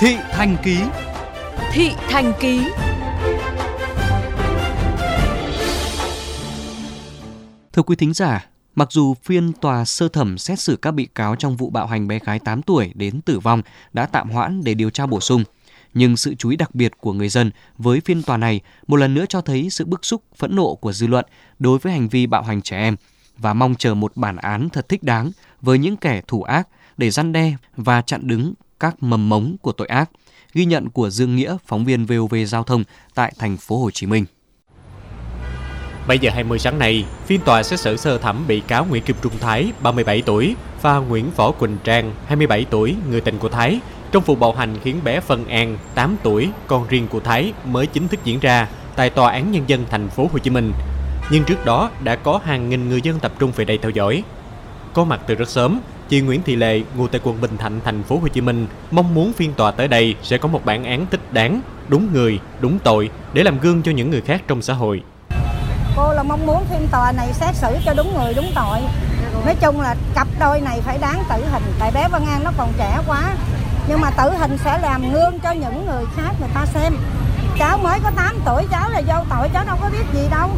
Thị Thành Ký. Thị Thành Ký. Thưa quý thính giả, mặc dù phiên tòa sơ thẩm xét xử các bị cáo trong vụ bạo hành bé gái 8 tuổi đến tử vong đã tạm hoãn để điều tra bổ sung, nhưng sự chú ý đặc biệt của người dân với phiên tòa này một lần nữa cho thấy sự bức xúc, phẫn nộ của dư luận đối với hành vi bạo hành trẻ em và mong chờ một bản án thật thích đáng với những kẻ thủ ác để răn đe và chặn đứng các mầm mống của tội ác. Ghi nhận của Dương Nghĩa, phóng viên VOV Giao thông tại thành phố Hồ Chí Minh. 7 giờ 20 sáng nay, phiên tòa xét xử sơ thẩm bị cáo Nguyễn Kim Trung Thái, 37 tuổi, và Nguyễn Võ Quỳnh Trang, 27 tuổi, người tình của Thái, trong vụ bạo hành khiến bé Phân An, 8 tuổi, con riêng của Thái mới chính thức diễn ra tại Tòa án Nhân dân thành phố Hồ Chí Minh. Nhưng trước đó đã có hàng nghìn người dân tập trung về đây theo dõi. Có mặt từ rất sớm, chị Nguyễn Thị Lệ, ngụ tại quận Bình Thạnh, thành phố Hồ Chí Minh, mong muốn phiên tòa tới đây sẽ có một bản án thích đáng, đúng người, đúng tội để làm gương cho những người khác trong xã hội. Cô là mong muốn phiên tòa này xét xử cho đúng người, đúng tội. Nói chung là cặp đôi này phải đáng tử hình, tại bé Văn An nó còn trẻ quá. Nhưng mà tử hình sẽ làm gương cho những người khác người ta xem. Cháu mới có 8 tuổi, cháu là vô tội, cháu đâu có biết gì đâu.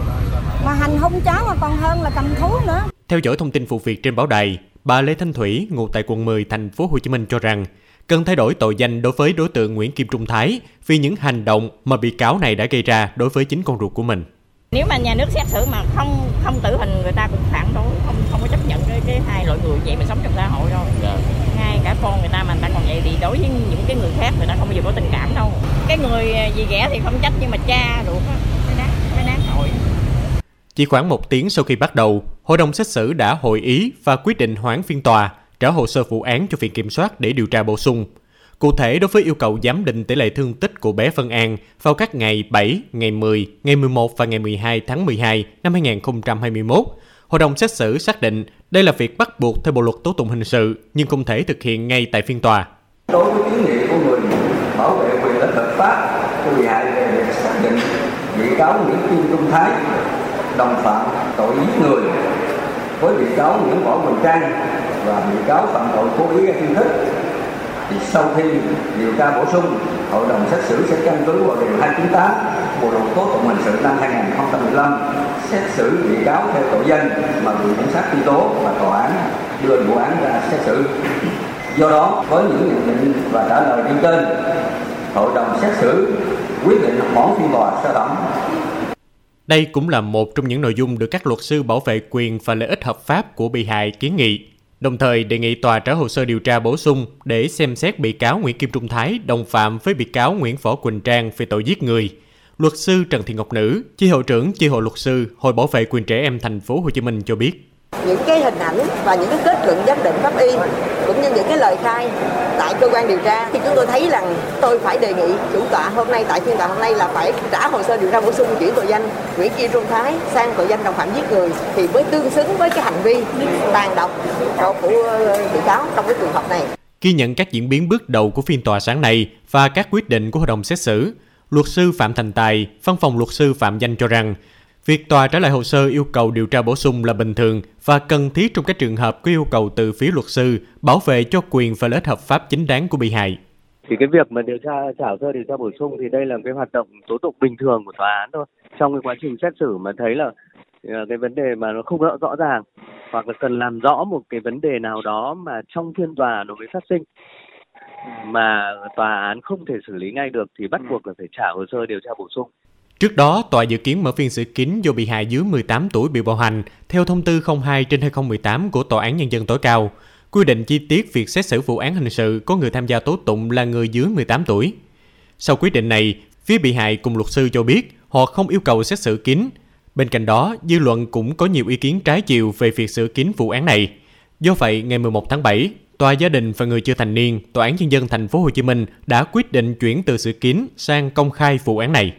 Mà hành hung cháu mà còn hơn là cầm thú nữa. Theo dõi thông tin vụ việc trên báo đài, bà Lê Thanh Thủy, ngụ tại quận 10, thành phố Hồ Chí Minh cho rằng cần thay đổi tội danh đối với đối tượng Nguyễn Kim Trung Thái vì những hành động mà bị cáo này đã gây ra đối với chính con ruột của mình. Nếu mà nhà nước xét xử mà không không tử hình người ta cũng phản đối, không không có chấp nhận cái, cái hai loại người vậy mà sống trong xã hội đâu. Yeah. Ngay cả con người ta mà người ta còn vậy thì đối với những cái người khác người ta không bao giờ có tình cảm đâu. Cái người gì ghẻ thì không trách nhưng mà cha ruột á, phải đáng, phải đáng tội. Chỉ khoảng một tiếng sau khi bắt đầu, hội đồng xét xử đã hội ý và quyết định hoãn phiên tòa, trả hồ sơ vụ án cho viện kiểm soát để điều tra bổ sung. Cụ thể, đối với yêu cầu giám định tỷ lệ thương tích của bé Vân An vào các ngày 7, ngày 10, ngày 11 và ngày 12 tháng 12 năm 2021, Hội đồng xét xử xác định đây là việc bắt buộc theo Bộ luật tố tụng hình sự nhưng không thể thực hiện ngay tại phiên tòa. Đối với kiến nghị của người bảo vệ quyền lợi hợp pháp của bị hại về việc xác định bị cáo Nguyễn Kim Trung Thái đồng phạm tội giết người với bị cáo Nguyễn Võ Quỳnh Trang và bị cáo phạm tội cố ý gây thương tích. Thì sau khi điều tra bổ sung, hội đồng xét xử sẽ căn cứ vào điều 298 bộ luật tố tụng hình sự năm 2015 xét xử bị cáo theo tội danh mà viện kiểm sát truy tố và tòa án đưa vụ án ra xét xử. Do đó, với những nhận định và trả lời nêu trên, hội đồng xét xử quyết định hoãn phiên tòa sơ thẩm đây cũng là một trong những nội dung được các luật sư bảo vệ quyền và lợi ích hợp pháp của bị hại kiến nghị đồng thời đề nghị tòa trả hồ sơ điều tra bổ sung để xem xét bị cáo Nguyễn Kim Trung Thái đồng phạm với bị cáo Nguyễn Võ Quỳnh Trang về tội giết người. Luật sư Trần Thị Ngọc Nữ, chi hội trưởng chi hội luật sư Hội bảo vệ quyền trẻ em thành phố Hồ Chí Minh cho biết những cái hình ảnh và những cái kết luận giám định pháp y cũng như những cái lời khai tại cơ quan điều tra thì chúng tôi thấy rằng tôi phải đề nghị chủ tọa hôm nay tại phiên tòa hôm nay là phải trả hồ sơ điều tra bổ sung chuyển tội danh Nguyễn Kim Trung Thái sang tội danh đồng phạm giết người thì mới tương xứng với cái hành vi tàn độc của ờ, bị cáo trong cái trường hợp này. Ghi nhận các diễn biến bước đầu của phiên tòa sáng nay và các quyết định của hội đồng xét xử, luật sư Phạm Thành Tài, văn phòng luật sư Phạm Danh cho rằng Việc tòa trả lại hồ sơ yêu cầu điều tra bổ sung là bình thường và cần thiết trong các trường hợp có yêu cầu từ phía luật sư bảo vệ cho quyền và lợi ích hợp pháp chính đáng của bị hại. Thì cái việc mà điều tra trả hồ sơ điều tra bổ sung thì đây là cái hoạt động tố tụng bình thường của tòa án thôi. Trong cái quá trình xét xử mà thấy là ờ, cái vấn đề mà nó không rõ, rõ ràng hoặc là cần làm rõ một cái vấn đề nào đó mà trong phiên tòa nó mới phát sinh mà tòa án không thể xử lý ngay được thì bắt buộc là phải trả hồ sơ điều tra bổ sung. Trước đó, tòa dự kiến mở phiên xử kín do bị hại dưới 18 tuổi bị bạo hành theo thông tư 02 trên 2018 của Tòa án Nhân dân tối cao, quy định chi tiết việc xét xử vụ án hình sự có người tham gia tố tụng là người dưới 18 tuổi. Sau quyết định này, phía bị hại cùng luật sư cho biết họ không yêu cầu xét xử kín. Bên cạnh đó, dư luận cũng có nhiều ý kiến trái chiều về việc xử kín vụ án này. Do vậy, ngày 11 tháng 7, Tòa gia đình và người chưa thành niên, Tòa án nhân dân thành phố Hồ Chí Minh đã quyết định chuyển từ xử kín sang công khai vụ án này.